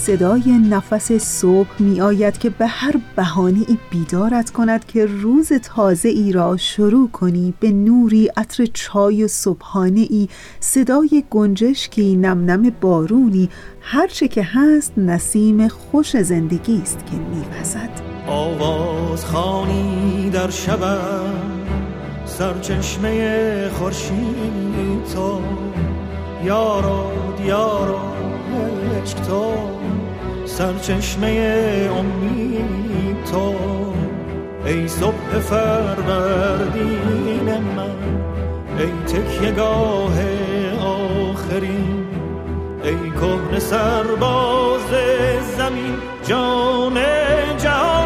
صدای نفس صبح می آید که به هر بهانه بیدارت کند که روز تازه ای را شروع کنی به نوری عطر چای و صبحانه ای صدای گنجشکی نم نم بارونی هرچه که هست نسیم خوش زندگی است که میوزد. آواز خانی در شبم سرچشمه خورشید تو. یارو یارو تو. سرچشمه امید تو ای صبح فروردین من ای تکیگاه آخرین ای کهن سرباز زمین جان جهان.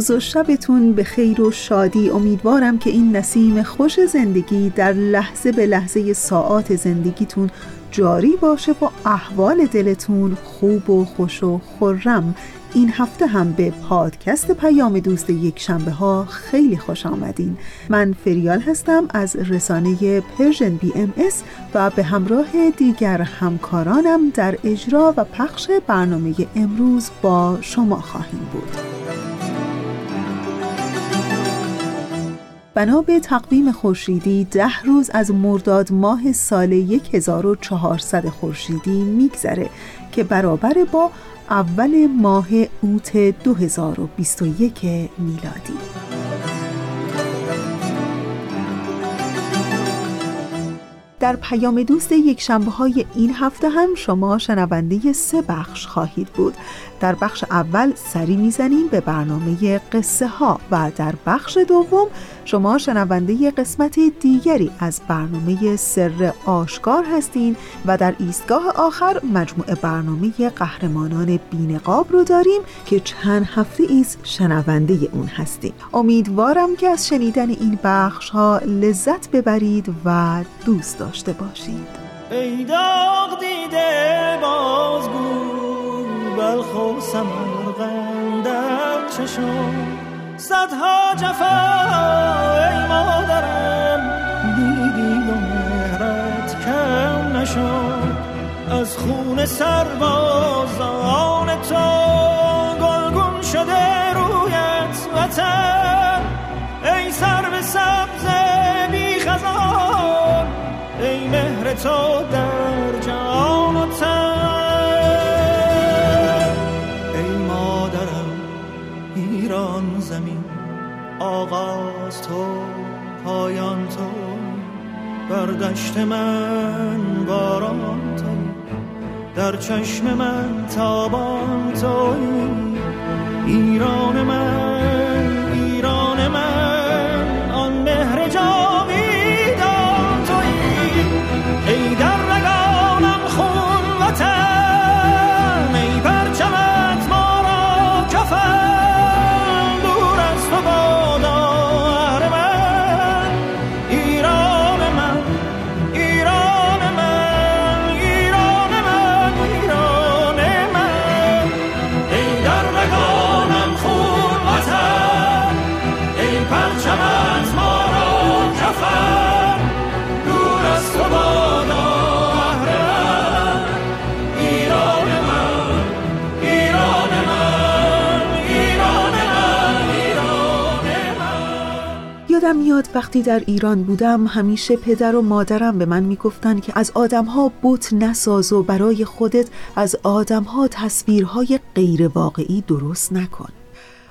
روز و شبتون به خیر و شادی. امیدوارم که این نسیم خوش زندگی در لحظه به لحظه ساعات زندگیتون جاری باشه و احوال دلتون خوب و خوش و خرم این هفته هم به پادکست پیام دوست یک شنبه ها خیلی خوش آمدین. من فریال هستم از رسانه Persian BMS و به همراه دیگر همکارانم در اجرا و پخش برنامه امروز با شما خواهیم بود. بنا به تقویم خورشیدی ده روز از مرداد ماه سال 1400 خورشیدی میگذره که برابر با اول ماه اوت 2021 میلادی. در پیام دوست یک شنبه های این هفته هم شما شنونده سه بخش خواهید بود. در بخش اول سری می‌زنیم به برنامه قصه ها و در بخش دوم شما شنونده قسمت دیگری از برنامه سر آشکار هستین و در ایستگاه آخر مجموعه برنامه قهرمانان بینقاب رو داریم که چند هفته ایست شنونده اون هستیم. امیدوارم که از شنیدن این بخش ها لذت ببرید و دوست داشته باشید. ای داغ دیده بازگو بلخ و سمرقند در چشم. صدها جفا ای مادرم دیدی و مهرت کم نشد. از خون سربازان تو گلگون شده رویت وطن. ای سر به سبز بی خزان ای مهر تو در بر دشت من باران تو در چشم من تابان تو ایران من وقتی در ایران بودم همیشه پدر و مادرم به من می‌گفتن که از آدمها بت نساز و برای خودت از آدمها تصویرهای غیر واقعی درست نکن.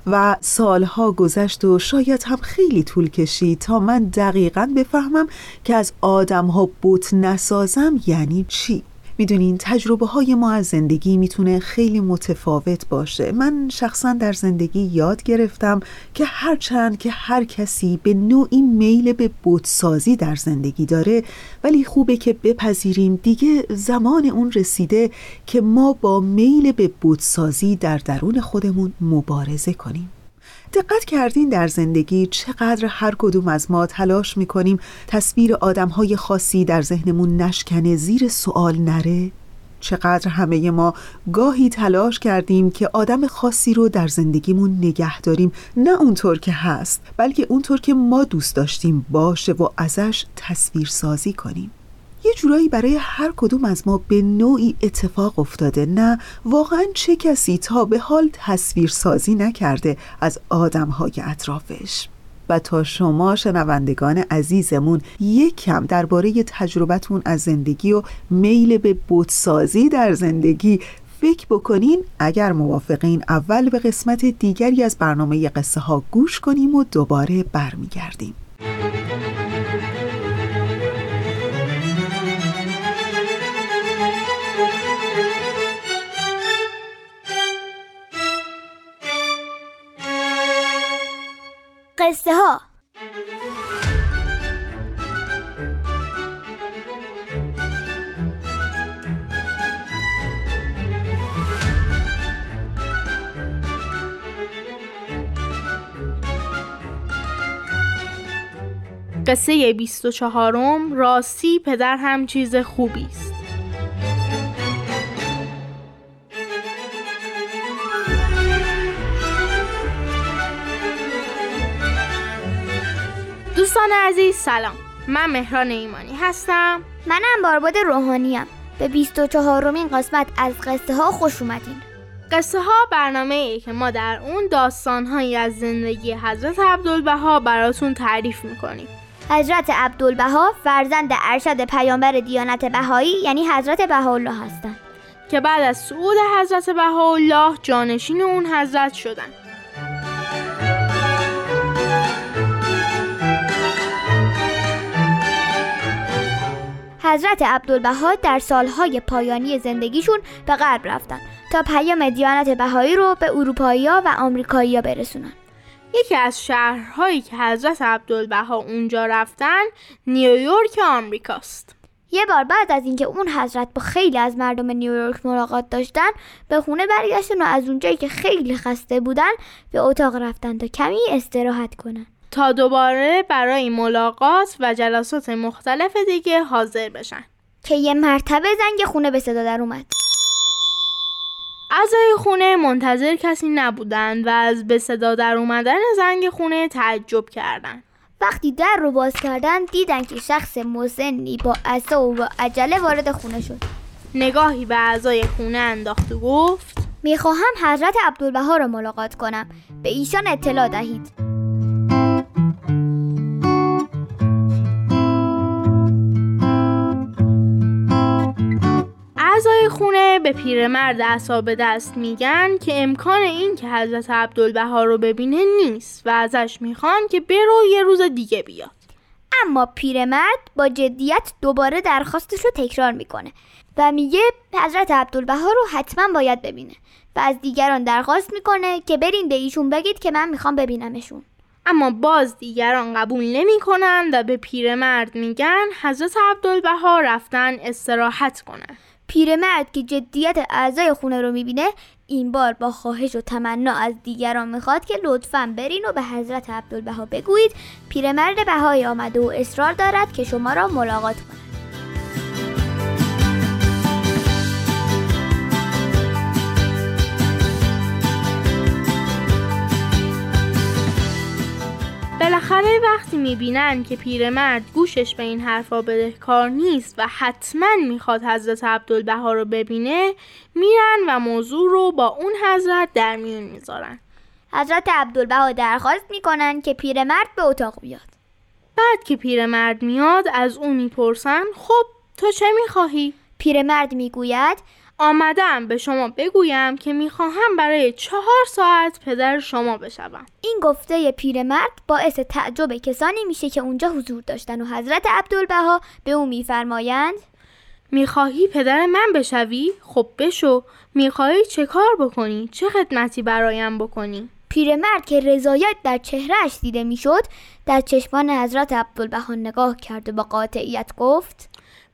و سالها گذشت و شاید هم خیلی طول کشید تا من دقیقا بفهمم که از آدمها بت نسازم یعنی چی. می‌دونین تجربه های ما از زندگی می‌تونه خیلی متفاوت باشه. من شخصا در زندگی یاد گرفتم که هرچند که هر کسی به نوعی میل به بودسازی در زندگی داره ولی خوبه که بپذیریم دیگه زمان اون رسیده که ما با میل به بودسازی در درون خودمون مبارزه کنیم. دقت کردین در زندگی چقدر هر کدوم از ما تلاش می‌کنیم تصویر آدمهای خاصی در ذهنمون نشکنه زیر سوال نره؟ چقدر همه ما گاهی تلاش کردیم که آدم خاصی رو در زندگیمون نگه داریم نه اونطور که هست بلکه اونطور که ما دوست داشتیم باشه و ازش تصویر سازی کنیم یه جورایی برای هر کدوم از ما به نوعی اتفاق افتاده. نه واقعا چه کسی تا به حال تصویر سازی نکرده از آدم های اطرافش. و تا شما شنوندگان عزیزمون یک کم درباره تجربتون از زندگی و میل به بودسازی در زندگی فکر بکنین. اگر موافقین اول به قسمت دیگری از برنامه قصه ها گوش کنیم و دوباره برمیگردیم. قصه ها قصه 24 راستی پدر هم چیز خوبی است دوستان عزیز سلام. من مهران ایمانی هستم. منم بارباد روحانیم به 24 رومین قسمت از قصه ها خوش اومدین. قصه ها برنامه ای که ما در اون داستان هایی از زندگی حضرت عبدالبها براتون تعریف می‌کنیم. حضرت عبدالبها فرزند ارشد پیامبر دیانت بهایی یعنی حضرت بهاءالله هستند. که بعد از صعود حضرت بهاءالله جانشین اون حضرت شدند حضرت عبدالبها در سالهای پایانی زندگیشون به غرب رفتن تا پیام دیانت بهایی رو به اروپایی‌ها و آمریکایی‌ها برسونن. یکی از شهرهایی که حضرت عبدالبها اونجا رفتن نیویورک آمریکاست. یه بار بعد از اینکه اون حضرت با خیلی از مردم نیویورک ملاقات داشتن به خونه برگشتن و از اونجایی که خیلی خسته بودن به اتاق رفتن تا کمی استراحت کنن. تا دوباره برای ملاقات و جلسات مختلف دیگه حاضر بشن. که یه مرتبه زنگ خونه به صدا در اومد. اعضای خونه منتظر کسی نبودن و از به صدا در اومدن زنگ خونه تعجب کردند. وقتی در رو باز کردن دیدن که شخص مسنی با عصا و با عجله وارد خونه شد. نگاهی به اعضای خونه انداخت و گفت می‌خواهم حضرت عبدالبها را ملاقات کنم. به ایشان اطلاع دهید. اعضای خونه به پیرمرد اصاب دست میگن که امکان این که حضرت عبدالبها رو ببینه نیست و ازش می‌خوان که برو یه روز دیگه بیاد. اما پیرمرد با جدیت دوباره درخواستش رو تکرار می‌کنه و میگه حضرت عبدالبها رو حتما باید ببینه و از دیگران درخواست می‌کنه که برین به ایشون بگید که من می‌خوام ببینمشون. اما باز دیگران قبول نمی‌کنن و به پیرمرد میگن حضرت عبدالبها رفتن استراحت کنن. پیرمرد که جدیت اعضای خونه رو می‌بینه این بار با خواهش و تمنا از دیگران می‌خواد که لطفا برین و به حضرت عبدالبها بگویید. پیرمرد بهایی آمده و اصرار دارد که شما را ملاقات کند. بالاخره وقتی می‌بینن که پیرمرد گوشش به این حرفا بدهکار نیست و حتما می‌خواد حضرت عبدالبها رو ببینه میرن و موضوع رو با اون حضرت در میون می‌ذارن حضرت عبدالبها درخواست می‌کنن که پیرمرد به اتاق بیاد بعد که پیرمرد میاد از او می‌پرسن خب تو چه می‌خواهی؟ پیرمرد می‌گوید آمدم به شما بگویم که می‌خواهم برای چهار ساعت پدر شما بشوم این گفته پیرمرد باعث تعجب کسانی میشه که اونجا حضور داشتن و حضرت عبدالبها به او میفرمایند می‌خواهی پدر من بشوی؟ خب بشو می‌خواهی چه کار بکنی؟ چه خدمتی برایم بکنی؟ پیرمرد که رضایت در چهرهش دیده می‌شد در چشمان حضرت عبدالبها نگاه کرد و با قاطعیت گفت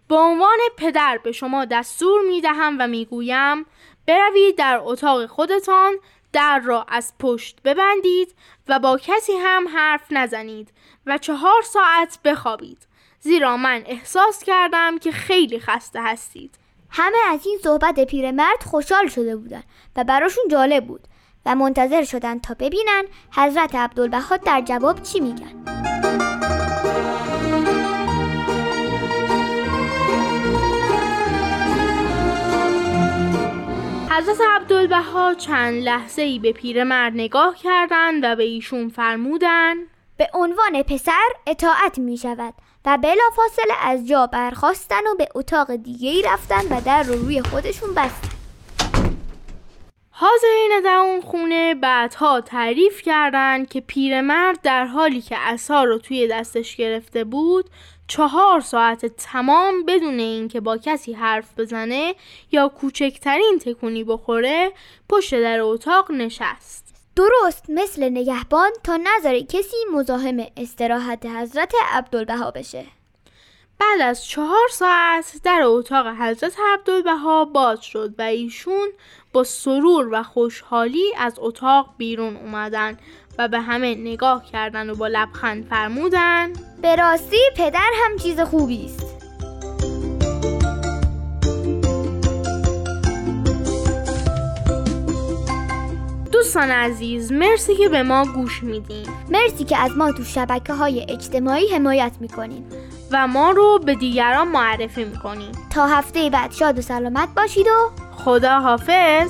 به عنوان پدر به شما دستور می دهم و می گویم بروید در اتاق خودتان در را از پشت ببندید و با کسی هم حرف نزنید و چهار ساعت بخوابید. زیرا من احساس کردم که خیلی خسته هستید. همه از این صحبت پیرمرد خوشحال شده بودند و براشون جالب بود و منتظر شدن تا ببینن حضرت عبدالبها در جواب چی میگن. حضرت عبدالبها چند لحظه ای به پیرمرد نگاه کردند و به ایشون فرمودند. به عنوان پسر اطاعت می شود و بلافاصله از جا برخواستن و به اتاق دیگه ای رفتن و در رو روی خودشون بستن. حاضرین در اون خونه بعدها تعریف کردند که پیرمرد در حالی که عصا رو توی دستش گرفته بود چهار ساعت تمام بدون اینکه با کسی حرف بزنه یا کوچکترین تکونی بخوره پشت در اتاق نشست. درست مثل نگهبان تا نظر کسی مزاحم استراحت حضرت عبدالبها بشه. بعد از چهار ساعت در اتاق حضرت عبدالبها باز شد و ایشون با سرور و خوشحالی از اتاق بیرون اومدن. و به همه نگاه کردن و با لبخند فرمودن به راستی پدر هم چیز خوبی است. دوستان عزیز مرسی که به ما گوش میدین. مرسی که از ما تو شبکه های اجتماعی حمایت می‌کنین. و ما رو به دیگران معرفی می‌کنین. تا هفته بعد شاد و سلامت باشید و خدا حافظ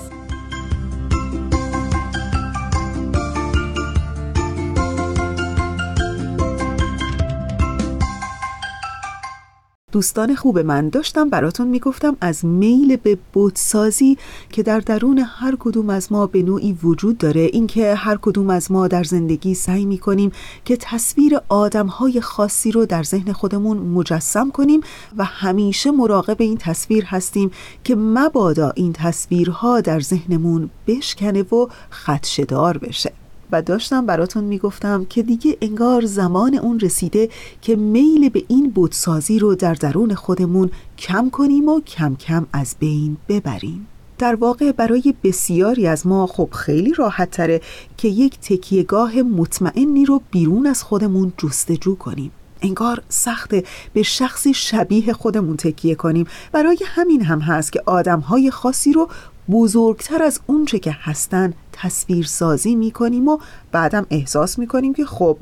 دوستان خوب من داشتم براتون می‌گفتم از میل به بودسازی که در درون هر کدوم از ما به نوعی وجود داره. اینکه هر کدوم از ما در زندگی سعی می‌کنیم که تصویر آدمهای خاصی رو در ذهن خودمون مجسم کنیم و همیشه مراقب این تصویر هستیم که مبادا این تصویرها در ذهنمون بشکنه و خدشدار بشه. داشتم براتون می‌گفتم که دیگه انگار زمان اون رسیده که میل به این بودسازی رو در درون خودمون کم کنیم و کم کم از بین ببریم. در واقع برای بسیاری از ما خب خیلی راحت تره که یک تکیهگاه مطمئنی رو بیرون از خودمون جستجو کنیم. انگار سخته به شخصی شبیه خودمون تکیه کنیم. برای همین هم هست که آدمهای خاصی رو بزرگتر از اونچه که هستن تصویر سازی می کنیم و بعدم احساس می کنیم که خب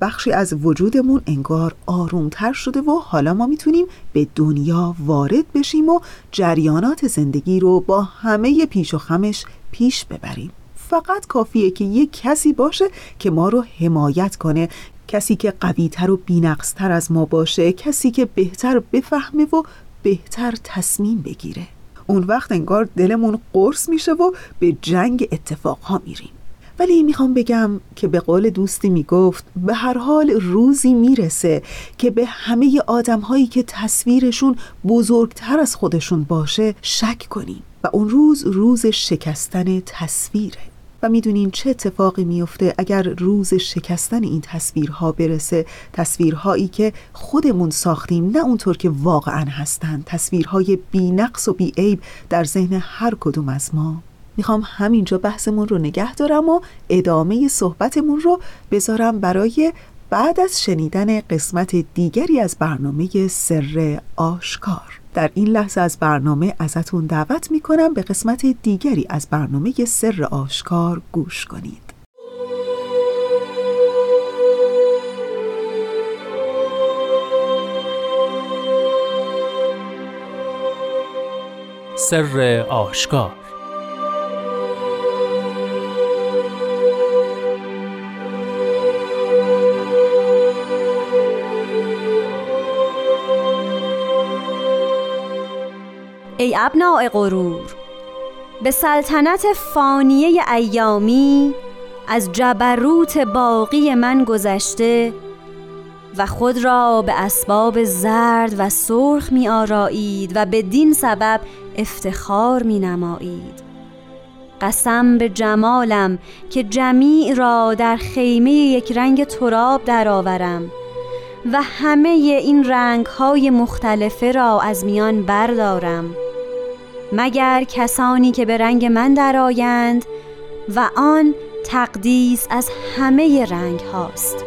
بخشی از وجودمون انگار آرومتر شده و حالا ما می‌تونیم به دنیا وارد بشیم و جریانات زندگی رو با همه پیش و خمش پیش ببریم. فقط کافیه که یک کسی باشه که ما رو حمایت کنه کسی که قویتر و بینقصتر از ما باشه کسی که بهتر بفهمه و بهتر تصمیم بگیره. اون وقت انگار دلمون قرص میشه و به جنگ اتفاقها میریم. ولی می‌خوام بگم که به قول دوستی می‌گفت به هر حال روزی می‌رسه که به همه آدم هایی که تصویرشون بزرگتر از خودشون باشه شک کنیم. و اون روز روز شکستن تصویره. و می‌دونین چه اتفاقی میفته اگر روز شکستن این تصویرها برسه. تصویرهایی که خودمون ساختیم نه اونطور که واقعا هستن. تصویرهای بی نقص و بی عیب در ذهن هر کدوم از ما. می‌خوام همینجا بحثمون رو نگه دارم و ادامه صحبتمون رو بذارم برای بعد از شنیدن قسمت دیگری از برنامه سر آشکار. در این لحظه از برنامه ازتون دعوت می‌کنم به قسمت دیگری از برنامه سر آشکار گوش کنید. سر آشکار ای ابناع غرور به سلطنت فانیه ایامی از جبروت باقی من گذشته و خود را به اسباب زرد و سرخ می آرایید و بدین سبب افتخار می نمایید. قسم به جمالم که جمیع را در خیمه یک رنگ تراب درآورم و همه این رنگ های مختلفه را از میان بردارم. مگر کسانی که به رنگ من درآیند و آن تقدیس از همه رنگ هاست.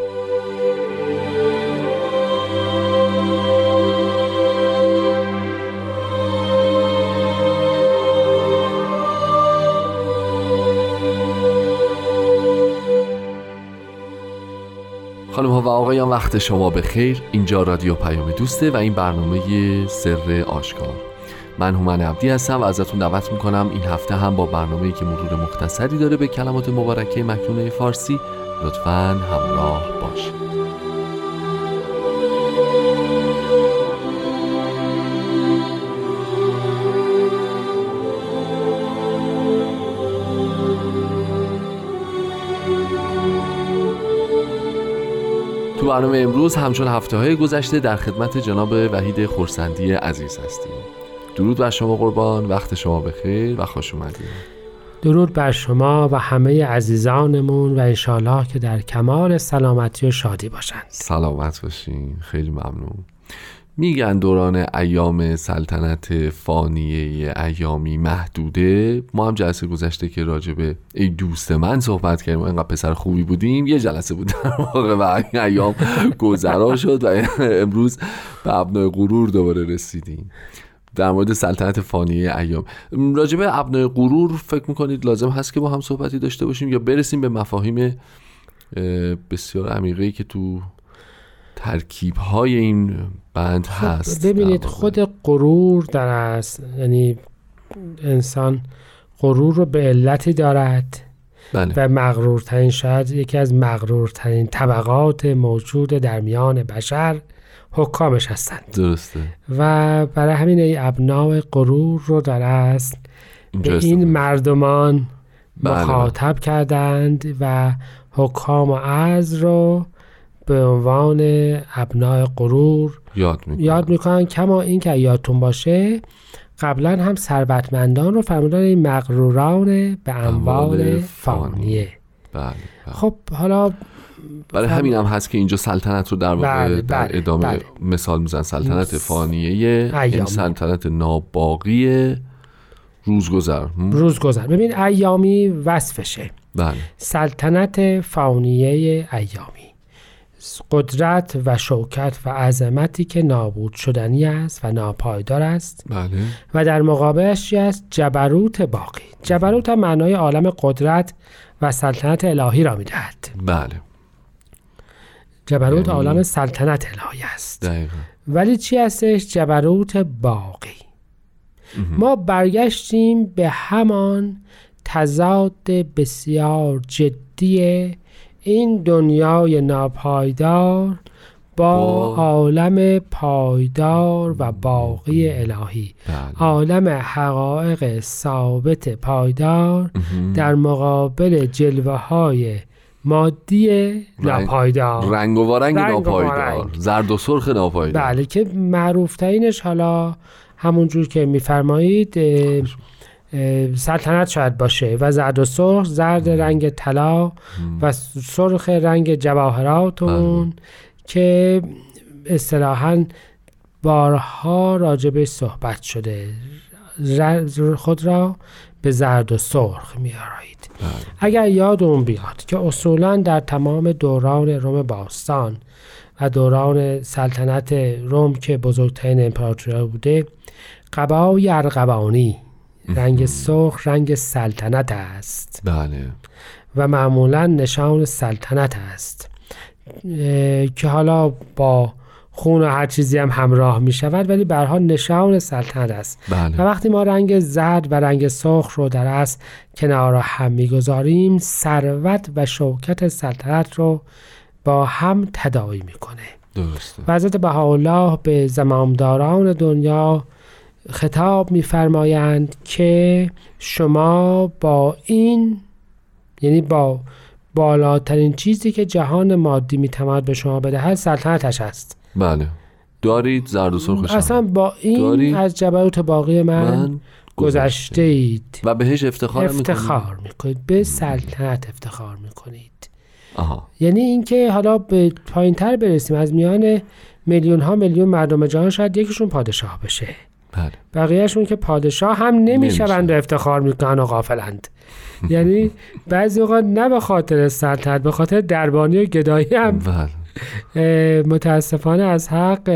خانم ها و آقایان وقت شما به خیر اینجا رادیو پیام دوسته و این برنامه سر آشکار. من هومن عبدی هستم و ازتون دعوت می‌کنم این هفته هم با برنامه‌ای که مرور مختصری داره به کلمات مبارکه مکنونه فارسی لطفا همراه باشید. تو برنامه امروز همچون هفته های گذشته در خدمت جناب وحید خورسندی عزیز هستیم. درود بر شما قربان وقت شما بخیر و خوش اومدید. درود بر شما و همه عزیزانمون و انشالله که در کمال سلامتی و شادی باشند. سلامت باشین خیلی ممنون. میگن دوران ایام سلطنت فانیه ایامی محدوده. ما هم جلسه گذشته که راجبه ای دوست من صحبت کردیم. و اینقدر پسر خوبی بودیم. یه جلسه بود در واقع و این ایام گذرا شد و امروز به ابنای غرور دوباره رسیدیم. در مورد سلطنت فانیه ایام. راجبه ابنای غرور فکر می‌کنید لازم هست که با هم صحبتی داشته باشیم یا برسیم به مفاهیم بسیار عمیقی که تو ترکیب های این بند هست؟ ببینید خود غرور در است یعنی انسان غرور رو به علتی دارد بله. و مغرورترین شاید یکی از مغرورترین طبقات موجود در میان بشر حکامش هستند. درسته. و برای همین ای ابناع غرور رو در است به این مردمان بله. مخاطب کردند و حکام و از رو به عنوان ابناع غرور یاد می‌کنن یاد می‌کنن کما این که یادتون باشه قبلا هم ثروتمندان رو فرمودن این مغروران به اموال اموال فانیه. بله, بله. خب حالا برای همین هم هست که اینجا سلطنت رو در واقع بله، در بله، ادامه بله. مثال میزن سلطنت فانیه این ایامی. سلطنت ناباقی روزگذر. هم؟ روز گذر ببین ایامی وصفشه. بله. سلطنت فانیه ایامی. قدرت و شوکت و عظمتی که نابود شدنی است و ناپایدار است. بله. و در مقابلش چی است؟ جبروت باقی. جبروت هم معنای عالم قدرت و سلطنت الهی را می‌دهد. بله. جبروت یعنی- عالم سلطنت الهی است. دقیقا. ولی چی هستش؟ جبروت باقی. ما برگشتیم به همان تضاد بسیار جدی این دنیای ناپایدار با عالم پایدار و باقی الهی. بله. عالم حقایق ثابت پایدار. در مقابل جلوه های مادی ناپایدار. رنگ و وارنگ ناپایدار. زرد و سرخ ناپایدار. بله که معروف ترینش حالا همونجور که میفرمایید سلطنت شاید باشه و زرد و سرخ زرد رنگ طلا و سرخ رنگ جواهراتون که اصطلاحا بارها راجبش صحبت شده. خود را به زرد و سرخ میارایید بله. اگر یادمون بیاد که اصولا در تمام دوران روم باستان و دوران سلطنت روم که بزرگترین امپراتوری بوده قبای ارغوانی رنگ سرخ رنگ سلطنت است. بله. و معمولا نشان سلطنت است. که حالا با خون و هر چیزی هم همراه می شود ولی برها نشان سلطنت است. و بله وقتی ما رنگ زرد و رنگ سرخ رو در اصل کنار هم می‌گذاریم ثروت و شوکت سلطنت رو با هم تداعی می‌کنه. درسته. و حضرت بهاءالله به زمامداران دنیا خطاب میفرمایند که شما با این یعنی با بالاترین چیزی که جهان مادی می‌تواند به شما بدهد سلطنتش است. بله. دارید زرد و سرخ. اصلا با این دارید؟ از جبروت باقی من, من گذشته اید. و بهش افتخار افتخار می‌کنید. به سلطنت افتخار می‌کنید. آها. یعنی اینکه حالا به پایین تر برسیم. از میان میلیون ها میلیون مردم جهان شاید یکیشون پادشاه بشه. بله. بقیهشون که پادشاه هم نمی‌شوند و افتخار می‌کنن و غافلند. یعنی بعضی اوقات نه به خاطر سلطنت به خاطر دربانی و گدایی هم. بله. متاسفانه از حق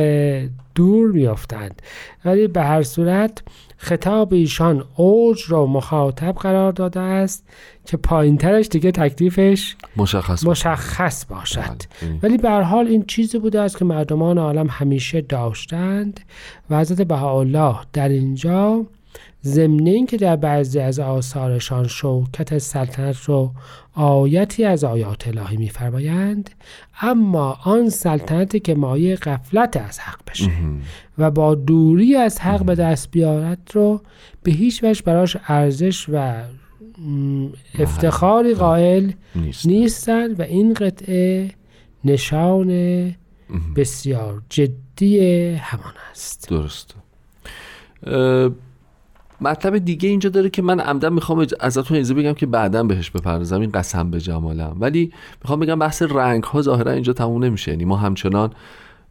دور میافتند ولی به هر صورت خطاب ایشان اوج را مخاطب قرار داده است که پایینترش دیگه تکلیفش مشخص. مشخص باشد بله. ولی به حال این چیزی بوده است که مردمان عالم همیشه داشتند و حضرت بهاءالله در اینجا ضمن اینکه در بعضی از آثارشان شوکت سلطنت رو آیتی از آیات الهی میفرمایند اما آن سلطنتی که مایه غفلت از حق بشه و با دوری از حق به دست بیارد رو به هیچ وجه براش ارزش و افتخاری قائل نیست نیستند و این قطعه نشان بسیار جدی همان است. درست مطلب دیگه اینجا داره که من عمدن می‌خوام ازتون اجازه بگم که بعدا بهش بپردازم این قسم به جمالم. ولی می‌خوام بگم بحث رنگ ها ظاهرا اینجا تموم نمیشه. یعنی ما همچنان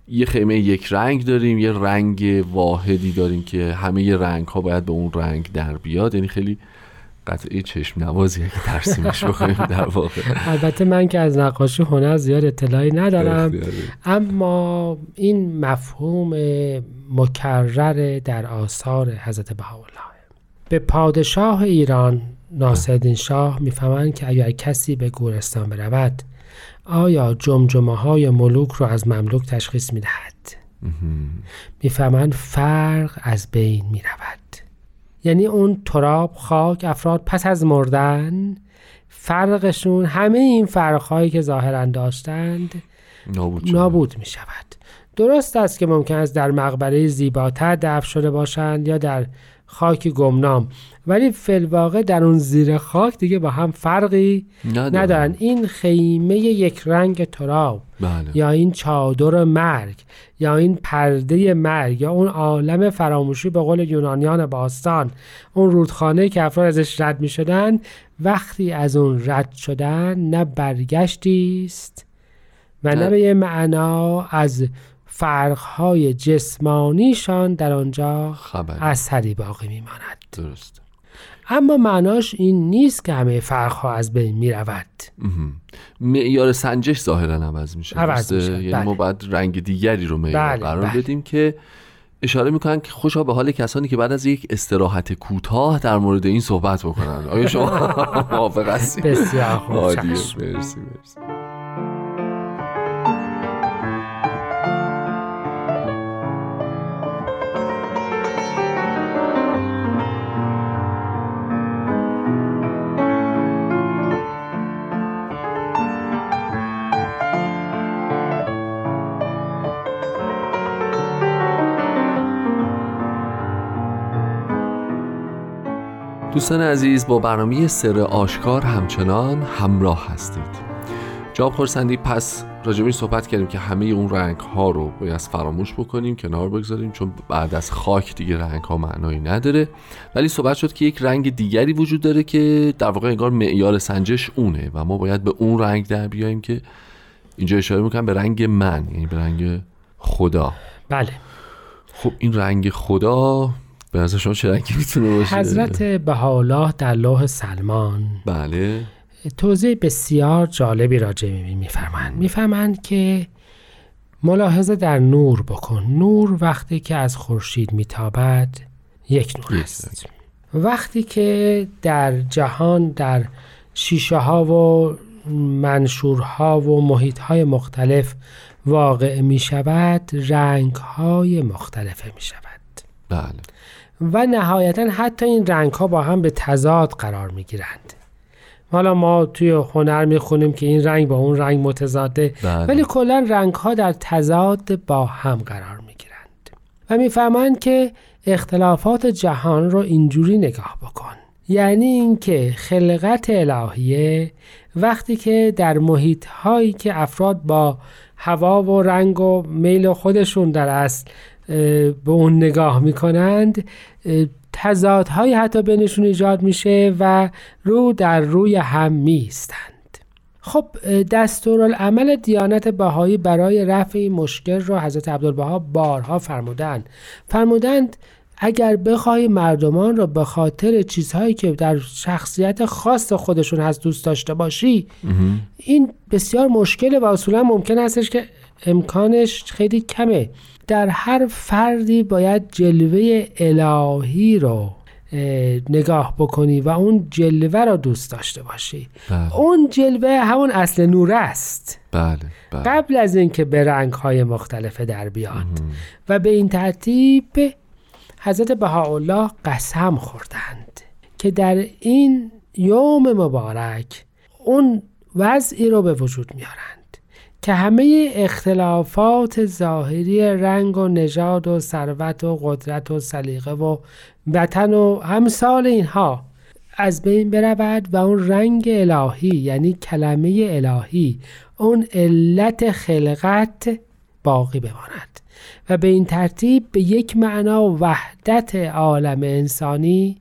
یه خیمه یک رنگ داریم یه رنگ واحدی داریم که همه رنگ ها باید به اون رنگ در بیاد. یعنی خیلی قطعه چشم نوازیه که ترسیمش بکنیم در واقع. البته من که از نقاشی هنر زیاد اطلاعی ندارم. اما این مفهوم مکرر در آثار حضرت بهاءالله. به پادشاه ایران ناصرالدین شاه می‌فهمند که اگر کسی به گورستان برود آیا جمجمه های ملوک رو از مملوک تشخیص می‌دهد؟ می‌فهمند فرق از بین می‌رود. یعنی اون تراب خاک افراد پس از مردن فرقشون همه این فرقهایی که ظاهرا داشتند نابود. نابود می شود درست است که ممکن است در مقبره زیباتر دفن شده باشند یا در خاک گمنام. ولی فلواقع در اون زیر خاک دیگه با هم فرقی ندارن. ندارن. این خیمه یک رنگ تراب. بله. یا این چادر مرگ یا این پرده مرگ یا اون عالم فراموشی به قول یونانیان باستان. اون رودخانه که افراد ازش رد می شدن وقتی از اون رد شدن نه برگشتی است و نه نه. به یه معنا از فرقهای جسمانیشان در آنجا خبر اثری باقی میماند. درست. اما معناش این نیست که همه فرقها از بین می رود. معیار سنجش ظاهرا عوض میشه. عوض؟ میشه، یعنی بله. ما باید رنگ دیگری رو معیار بله، قرار بله. بدیم که اشاره می‌کنن که خوشا به حال کسانی که بعد از یک استراحت کوتاه در مورد این صحبت بکنن. آیا شما موافق هستید؟ بسیار خوب. مرسی مرسی. دوستان عزیز با برنامه سر آشکار همچنان همراه هستید. جواب پرسندی پس راجبی صحبت کردیم که همه اون رنگ ها رو باید فراموش بکنیم کنار بگذاریم چون بعد از خاک دیگه رنگ ها معنایی نداره. ولی صحبت شد که یک رنگ دیگری وجود داره که در واقع انگار معیار سنجش اونه و ما باید به اون رنگ در بیاییم که اینجا اشاره می‌کنم به رنگ من یعنی به رنگ خدا. بله. خب این رنگ خدا به نظر شما چه رنگی می‌تونه باشه؟ حضرت بهاءالله در لوح سلمان. بله. توضیح بسیار جالبی راجع میفرمایند. میفرمایند که ملاحظه در نور بکن. نور وقتی که از خورشید میتابد یک نور است. وقتی که در جهان در شیشه ها و منشورها و محیط های مختلف واقع می شود رنگ های مختلفه می شود بله. و نهایتا حتی این رنگ ها با هم به تضاد قرار می گیرند حالا ما توی هنر می خونیم که این رنگ با اون رنگ متضاده بله. ولی کلا رنگ ها در تضاد با هم قرار می گیرند و می‌فهمند که اختلافات جهان رو اینجوری نگاه بکن. یعنی اینکه خلقت الهیه وقتی که در محیط هایی که افراد با هوا و رنگ و میل خودشون در اصل به اون نگاه می‌کنند. تضادهایی حتی بینشون ایجاد میشه و رو در روی هم میستند خب دستورالعمل دیانت بهایی برای رفع این مشکل رو حضرت عبدالبها بارها فرمودند. فرمودند اگر بخوای مردمان را به خاطر چیزهایی که در شخصیت خاص خودشون هست دوست داشته باشی این بسیار مشکله و اصولا ممکن هستش که امکانش خیلی کمه. در هر فردی باید جلوه الهی رو نگاه بکنی و اون جلوه را دوست داشته باشی. بله. اون جلوه همون اصل نور است. بله بله. قبل از اینکه به رنگ های مختلفه در بیاد. و به این ترتیب حضرت بهاءالله قسم خوردند که در این یوم مبارک اون وضعی رو به وجود میارند که همه اختلافات ظاهری رنگ و نژاد و ثروت و قدرت و سلیقه و وطن و همسال اینها از بین برود و اون رنگ الهی یعنی کلمه الهی اون علت خلقت باقی بماند. و به این ترتیب به یک معنا وحدت عالم انسانی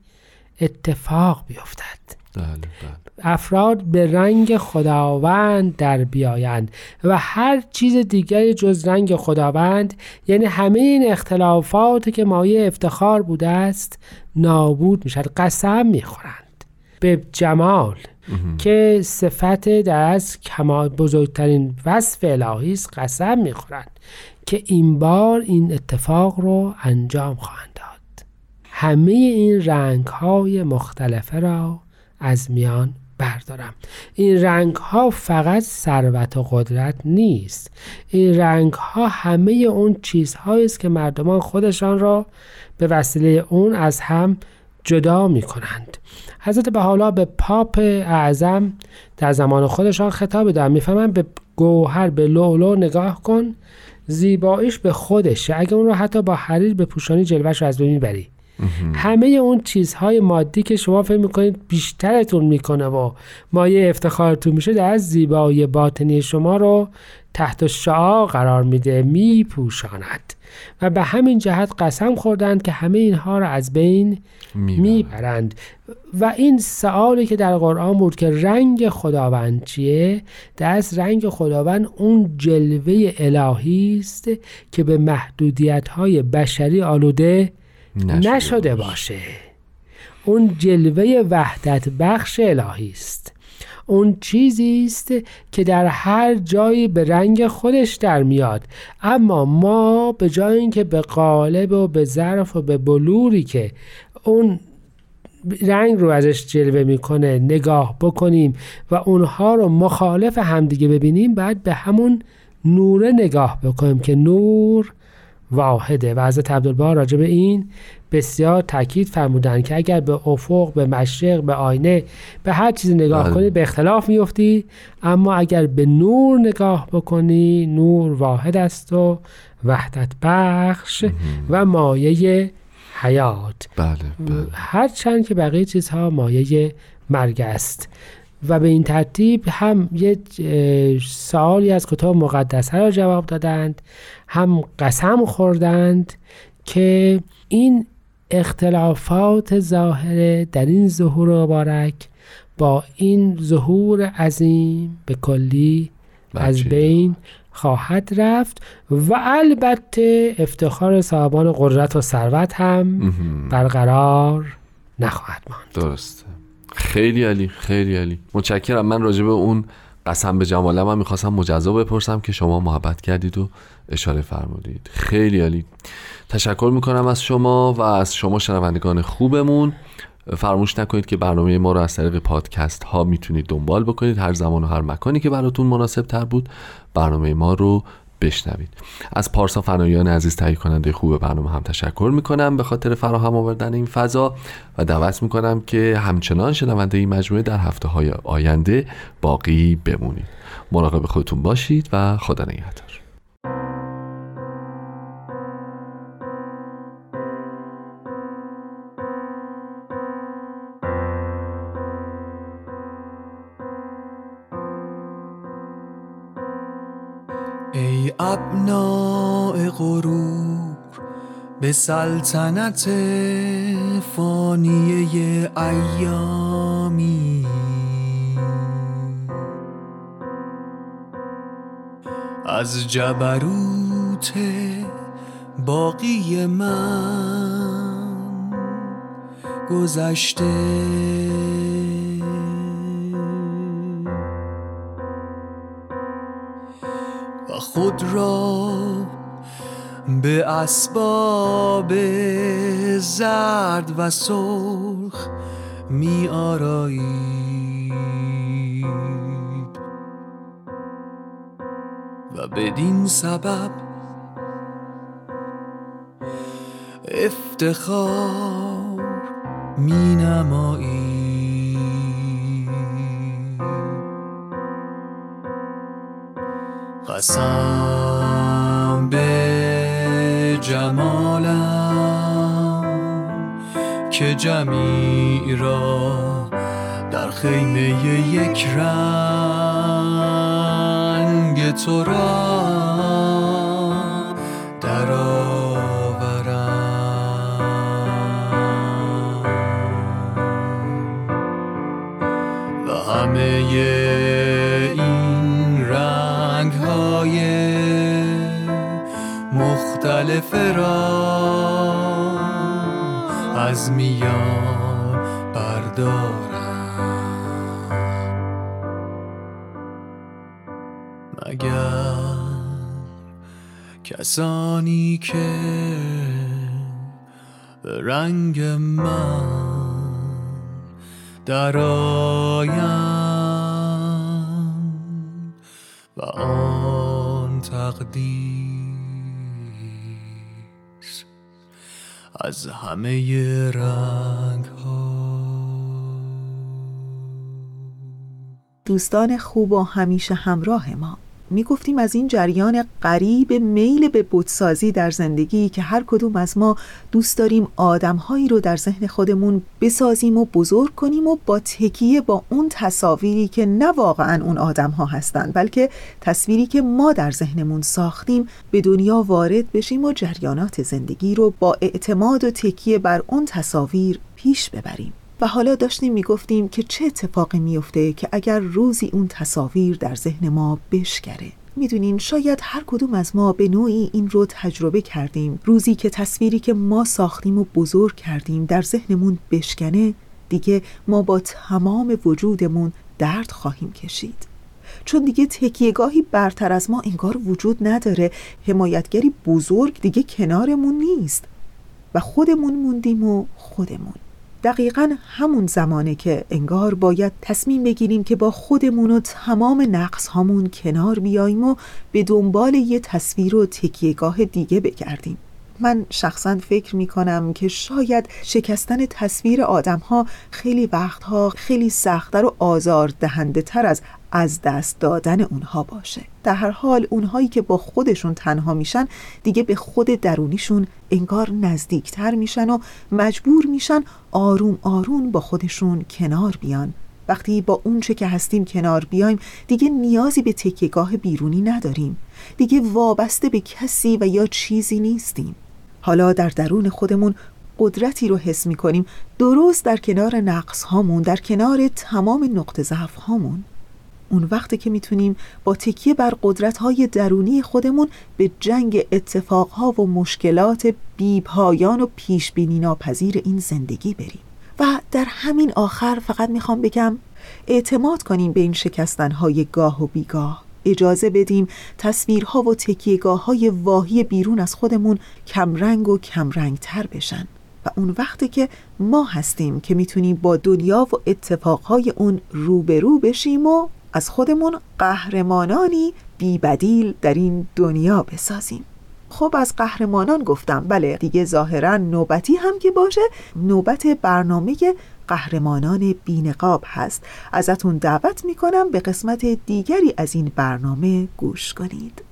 اتفاق بیفتد. بله بله. افراد به رنگ خداوند در بیایند و هر چیز دیگری جز رنگ خداوند یعنی همه این اختلافات که مایه افتخار بوده است نابود می شود قسم می خورند به جمال که صفت در از کمال بزرگترین وصف الهی است قسم می خورند که این بار این اتفاق رو انجام خواهند داد. همه این رنگ های مختلفه را از میان بردارم. این رنگ ها فقط ثروت و قدرت نیست. این رنگ ها همه اون چیزهایی است که مردمان خودشان را به وسیله اون از هم جدا می کنند حضرت بحالا به پاپ اعظم در زمان خودشان خطاب دارن. می‌فهمن به گوهر به لولو نگاه کن زیباییش به خودشه. اگه اون رو حتی با حریر به پوشانی جلوش رو از بین بری همه اون چیزهای مادی که شما فکر می‌کنید بیشترتون می‌کنه و مایه افتخارتون میشه در از زیبایی باطنی شما رو تحت شعا قرار میده میپوشاند. و به همین جهت قسم خوردند که همه اینها را از بین می‌برند. و این سوالی که در قرآن بود که رنگ خداوند چیه؟ دست رنگ خداوند اون جلوه الهی است که به محدودیت های بشری آلوده نشده, نشده باشه. اون جلوه وحدت بخش الهی است. اون چیزی است که در هر جایی به رنگ خودش در میاد. اما ما به جای اینکه به قالب و به ظرف و به بلوری که اون رنگ رو ازش جلوه می‌کنه نگاه بکنیم و اونها رو مخالف همدیگه ببینیم بعد به همون نوره نگاه بکنیم که نور واحده و حضرت عبدالبها راجع به این بسیار تاکید فرمودن که اگر به افق به مشرق به آینه به هر چیزی نگاه بله. کنی به اختلاف میفتی اما اگر به نور نگاه بکنی نور واحد است و وحدت بخش و مایه حیات. بله بله. هرچند که بقیه چیزها مایه مرگ است. و به این ترتیب هم یه سوالی از کتاب مقدسه را جواب دادند هم قسم خوردند که این اختلافات ظاهره در این ظهور مبارک با این ظهور عظیم به کلی از. بین خواهد رفت و البته افتخار صاحبان قدرت و ثروت هم. برقرار نخواهد ماند درسته خیلی عالی خیلی عالی. متشکرم. من راجع به اون قسم به جمالم هم می‌خواستم مجزا بپرسم که شما محبت کردید و اشاره فرمودید. خیلی عالی. تشکر می‌کنم از شما و از شما شنوندگان خوبمون. فراموش نکنید که برنامه ما رو از طریق پادکست ها می‌تونید دنبال بکنید. هر زمان و هر مکانی که براتون مناسب تر بود برنامه ما رو بشنوید. از پارسا فنایان عزیز تهیه کننده خوب برنامه هم تشکر می‌کنم. به خاطر فراهم آوردن این فضا و دعوت می‌کنم که همچنان شنونده این مجموعه در هفته های آینده باقی بمونید. مراقب خودتون باشید و خدا نگهدار. ابناع غرور به سلطنت فانیه ایامی. از جبروت باقی من گذشته. خود را به اسباب زرد و سرخ می آرایید و بدین سبب افتخار می نمایی قسم به جمالم که جمیع را در خیمه یک رنگ تو را را از میان بردارم. مگر کسانی که به رنگ من درآیم و آن تقدیر از همه رنگ ها دوستان خوب و همیشه همراه ما. می گفتیم از این جریان قریب میل به بودسازی در زندگی که هر کدوم از ما دوست داریم آدمهایی رو در ذهن خودمون بسازیم و بزرگ کنیم و با تکیه با اون تصاویری که نه واقعا اون آدمها هستند بلکه تصویری که ما در ذهنمون ساختیم به دنیا وارد بشیم و جریانات زندگی رو با اعتماد و تکیه بر اون تصاویر پیش ببریم. و حالا داشتیم می‌گفتیم که چه اتفاقی میفته که اگر روزی اون تصاویر در ذهن ما بشکره. می‌دونین شاید هر کدوم از ما به نوعی این رو تجربه کردیم. روزی که تصویری که ما ساختیم و بزرگ کردیم در ذهنمون بشکنه دیگه ما با تمام وجودمون درد خواهیم کشید. چون دیگه تکیهگاهی برتر از ما انگار وجود نداره. حمایتگری بزرگ دیگه کنارمون نیست. و خودمون موندیم و خودمون. دقیقا همون زمانه که انگار باید تصمیم بگیریم که با خودمون و تمام نقص هامون کنار بیاییم و به دنبال یه تصویر و تکیهگاه دیگه بگردیم. من شخصا فکر می کنم که شاید شکستن تصویر آدم ها خیلی وقتها خیلی سختتر و آزار دهنده تر از از دست دادن اونها باشه. در هر حال اونهایی که با خودشون تنها میشن دیگه به خود درونیشون انگار نزدیکتر میشن و مجبور میشن آروم آروم با خودشون کنار بیان. وقتی با اونچه که هستیم کنار بیایم دیگه نیازی به تکیهگاه بیرونی نداریم. دیگه وابسته به کسی و یا چیزی نیستیم. حالا در درون خودمون قدرتی رو حس می کنیم درست در کنار نقص هامون در کنار تمام نقطه ضعف هامون اون وقتی که می‌تونیم با تکیه بر قدرت های درونی خودمون به جنگ اتفاق ها و مشکلات بیپایان و پیش بینی ناپذیر این زندگی بریم. و در همین آخر فقط می‌خوام بگم اعتماد کنیم به این شکستن های گاه و بیگاه. اجازه بدیم تصویرها و تکیهگاه های واهی بیرون از خودمون کمرنگ و کمرنگ تر بشن. و اون وقتی که ما هستیم که می‌تونیم با دنیا و اتفاقهای اون روبرو بشیم و از خودمون قهرمانانی بیبدیل در این دنیا بسازیم خب از قهرمانان گفتم بله دیگه ظاهرا نوبتی هم که باشه نوبت برنامه قهرمانان بینقاب هست ازتون دعوت می‌کنم به قسمت دیگری از این برنامه گوش کنید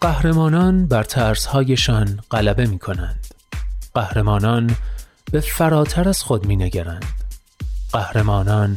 قهرمانان بر ترسهایشان غلبه می کنند. قهرمانان به فراتر از خود می نگرند. قهرمانان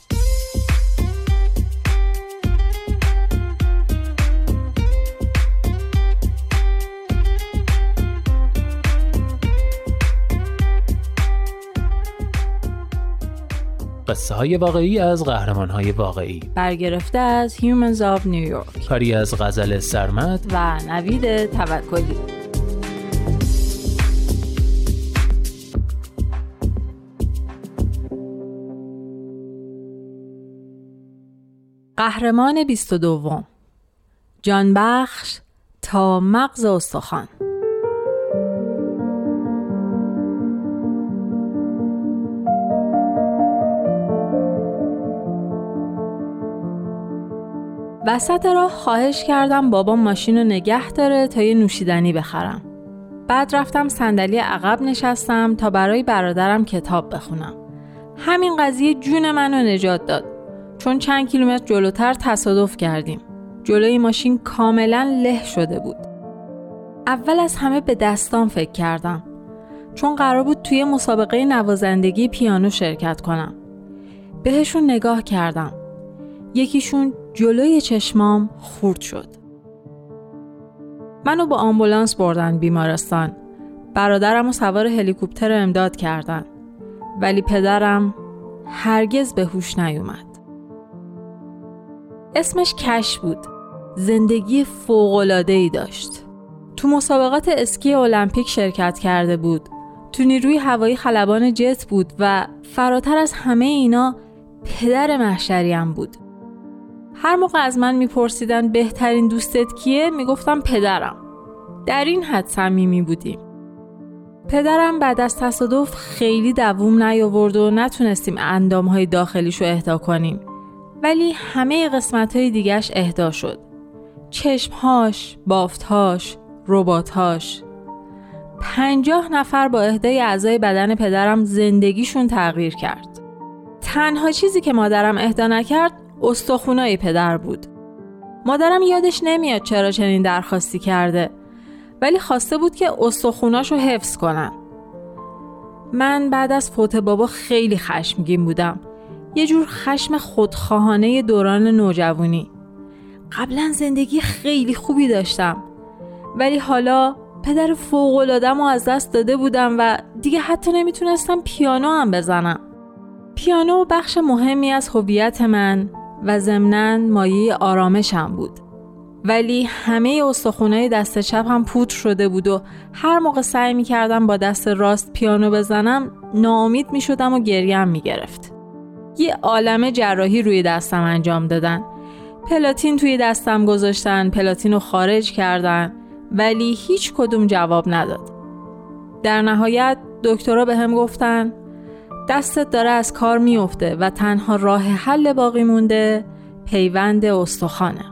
قصه های واقعی از قهرمان های واقعی. برگرفته از Humans of New York. کاری از غزل سرمد. و نوید توکلی. قهرمان 22 جانبخش تا مغز استخوان. وسط راه خواهش کردم بابا ماشین رو نگه داره تا یه نوشیدنی بخرم. بعد رفتم صندلی عقب نشستم تا برای برادرم کتاب بخونم. همین قضیه جون منو نجات داد. چون چند کیلومتر جلوتر تصادف کردیم. جلوی ماشین کاملا له شده بود. اول از همه به دستان فکر کردم. چون قرار بود توی مسابقه نوازندگی پیانو شرکت کنم. بهشون نگاه کردم. یکیشون جلوی چشمام خورد شد. منو با آمبولانس بردن بیمارستان. برادرم و سوار هلیکوپتر امداد کردن. ولی پدرم هرگز به هوش نیومد. اسمش کش بود. زندگی ای داشت. تو مسابقات اسکی المپیک شرکت کرده بود. تو نیروی هوایی خلبان جت بود و فراتر از همه اینا پدر محشریم بود. هر موقع از من میپرسیدن بهترین دوستت کیه می‌گفتم پدرم. در این حد صمیمی بودیم. پدرم بعد از تصادف خیلی دووم نیاورد و نتونستیم اندامهای داخلیشو اهدا کنیم. ولی همه قسمت های دیگش اهدا شد. چشمهاش، بافتهاش، رباتهاش. پنجاه نفر با اهدای اعضای بدن پدرم زندگیشون تغییر کرد. تنها چیزی که مادرم اهدا نکرد استخونای پدر بود. مادرم یادش نمیاد چرا چنین درخواستی کرده ولی خواسته بود که استخوناشو حفظ کنن. من بعد از فوت بابا خیلی خشمگین بودم. یه جور خشم خودخواهانه دوران نوجوانی. قبلا زندگی خیلی خوبی داشتم. ولی حالا پدر فوق و از دست داده بودم و دیگه حتی نمی‌تونستم پیانو هم بزنم. پیانو بخش مهمی از هویت من و ضمناً مایه آرامشم بود. ولی همه استخونای دست چپ هم پودر شده بود و هر موقع سعی می کردم با دست راست پیانو بزنم ناامید می شدم و گریم می گرفت. یه عالم جراحی روی دستم انجام دادن. پلاتین توی دستم گذاشتن، پلاتین رو خارج کردن ولی هیچ کدوم جواب نداد. در نهایت دکترها به هم گفتن دستت داره از کار میفته و تنها راه حل باقی مونده پیوند استخوانه.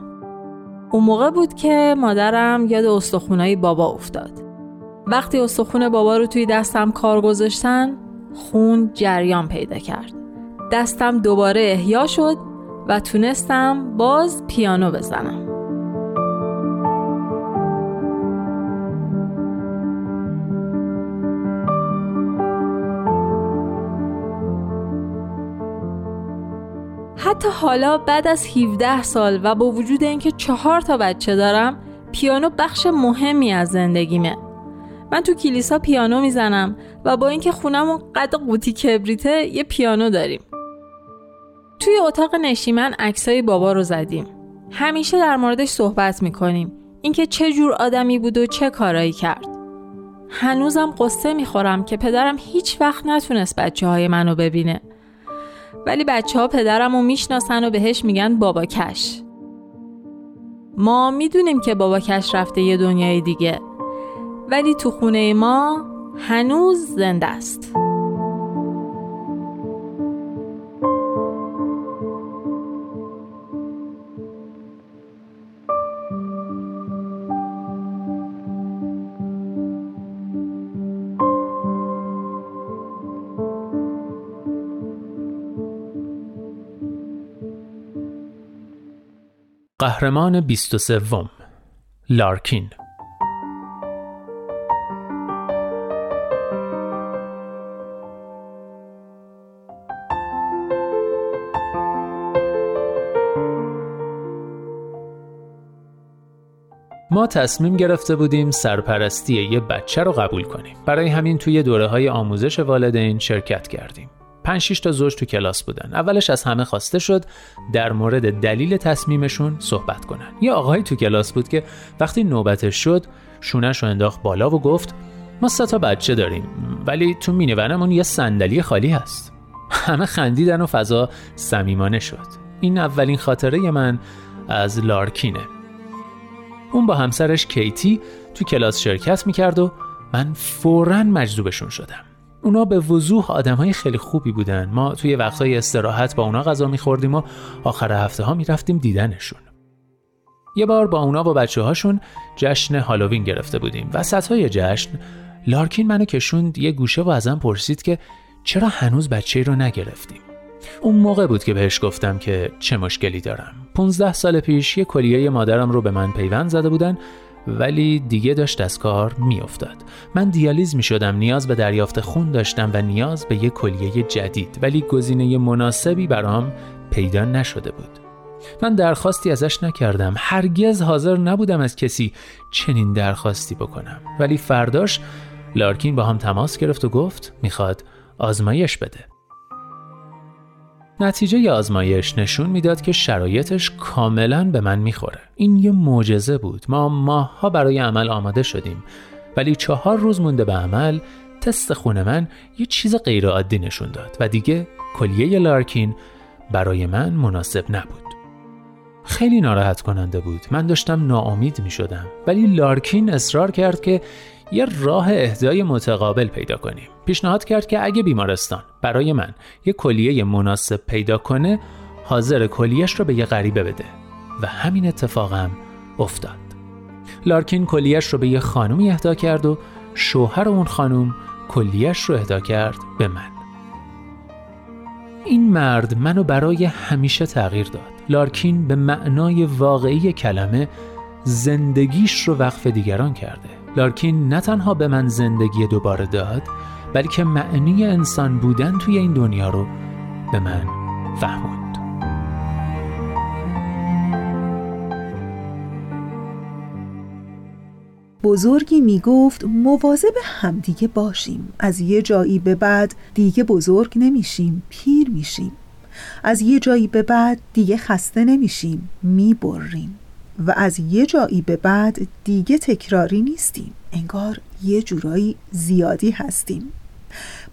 اون موقع بود که مادرم یاد استخونای بابا افتاد. وقتی استخون بابا رو توی دستم کار گذاشتن خون جریان پیدا کرد. دستم دوباره احیا شد و تونستم باز پیانو بزنم. حتی حالا بعد از 17 سال و با وجود اینکه چهار تا بچه دارم پیانو بخش مهمی از زندگیمه. من تو کلیسا پیانو می‌زنم و با اینکه خونمون قد قوطی کبریته یه پیانو داریم. توی اتاق نشیمن عکسای بابا رو زدیم. همیشه در موردش صحبت می‌کنیم. اینکه چه جور آدمی بود و چه کارایی کرد. هنوزم قصه می‌خورم که پدرم هیچ وقت نتونست بچه های منو ببینه. ولی بچه ها پدرم رو می‌شناسن و بهش میگن بابا کش. ما می‌دونیم که بابا کش رفته یه دنیای دیگه ولی تو خونه ما هنوز زنده است. قهرمان 23 لارکین. ما تصمیم گرفته بودیم سرپرستی یه بچه رو قبول کنیم. برای همین توی دوره های آموزش والدین شرکت کردیم. 5 تا زوج تو کلاس بودن. اولش از همه خواسته شد در مورد دلیل تصمیمشون صحبت کنن. یه آقایی تو کلاس بود که وقتی نوبتش شد شونش رو انداخت بالا و گفت ما سه تا بچه داریم ولی تو مینیونمون یه صندلی خالی هست. همه خندیدن و فضا صمیمانه شد. این اولین خاطره من از لارکینه. اون با همسرش کیتی تو کلاس شرکت می‌کرد و من فورا مجذوبشون شدم. اونا به وضوح آدم های خیلی خوبی بودن. ما توی وقتهای استراحت با اونا غذا میخوردیم و آخر هفته ها می‌رفتیم دیدنشون. یه بار با اونا و بچه هاشون جشن هالووین گرفته بودیم. وسط های جشن لارکین منو کشوند یه گوشه و ازم پرسید که چرا هنوز بچه رو نگرفتیم؟ اون موقع بود که بهش گفتم که چه مشکلی دارم. 15 سال پیش یه کلیه مادرم رو به من پیوند زده بودن ولی دیگه داشت از کار میافتاد. من دیالیز می شدم نیاز به دریافت خون داشتم و نیاز به یک کلیه جدید ولی گزینه مناسبی برام پیدا نشده بود. من درخواستی ازش نکردم. هرگز حاضر نبودم از کسی چنین درخواستی بکنم. ولی فرداش لارکین با هم تماس گرفت و گفت می‌خواد آزمایش بده. نتیجه آزمایش نشون می‌داد که شرایطش کاملا به من می‌خوره. این یه معجزه بود. ما ماهها برای عمل آماده شدیم. ولی چهار روز مونده به عمل تست خون من یه چیز غیرعادی نشون داد و دیگه کلیه لارکین برای من مناسب نبود. خیلی ناراحت کننده بود. من داشتم ناامید می شدم ولی لارکین اصرار کرد که یه راه اهدای متقابل پیدا کنیم. پیشنهاد کرد که اگه بیمارستان برای من یه کلیه مناسب پیدا کنه حاضر کلیش رو به یه غریبه بده. و همین اتفاقم افتاد. لارکین کلیش رو به یه خانومی اهدا کرد و شوهر اون خانوم کلیش رو اهدا کرد به من. این مرد منو برای همیشه تغییر داد. لارکین به معنای واقعی کلمه زندگیش رو وقف دیگران کرده. لارکین نه تنها به من زندگی دوباره داد بلکه معنی انسان بودن توی این دنیا رو به من فهموند. بزرگی می گفت مواظب همدیگه باشیم. از یه جایی به بعد دیگه بزرگ نمیشیم پیر میشیم. از یه جایی به بعد دیگه خسته نمیشیم می‌بریم. و از یه جایی به بعد دیگه تکراری نیستیم. انگار یه جورایی زیادی هستیم.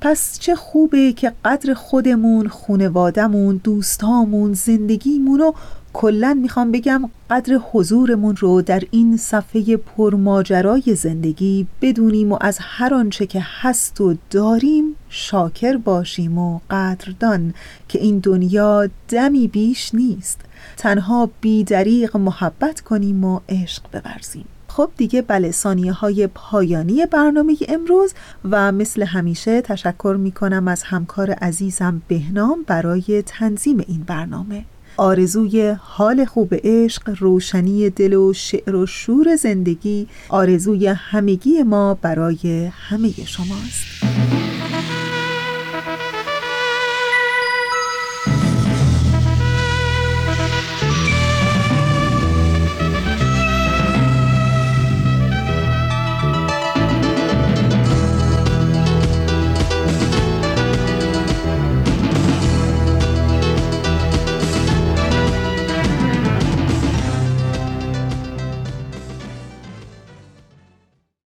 پس چه خوبه که قدر خودمون، خونوادمون، دوستامون، زندگیمون و کلا می‌خوام بگم قدر حضورمون رو در این صفحه پرماجرای زندگی بدونیم و از هر آنچه که هست و داریم شاکر باشیم و قدردان که این دنیا دمی بیش نیست. تنها بیدریق محبت کنیم و عشق بورزیم. خب دیگه بله ثانیه های پایانی برنامه امروز و مثل همیشه تشکر می کنم از همکار عزیزم بهنام برای تنظیم این برنامه. آرزوی حال خوب عشق روشنی دل و شعر و شور زندگی آرزوی همگی ما برای همه شماست.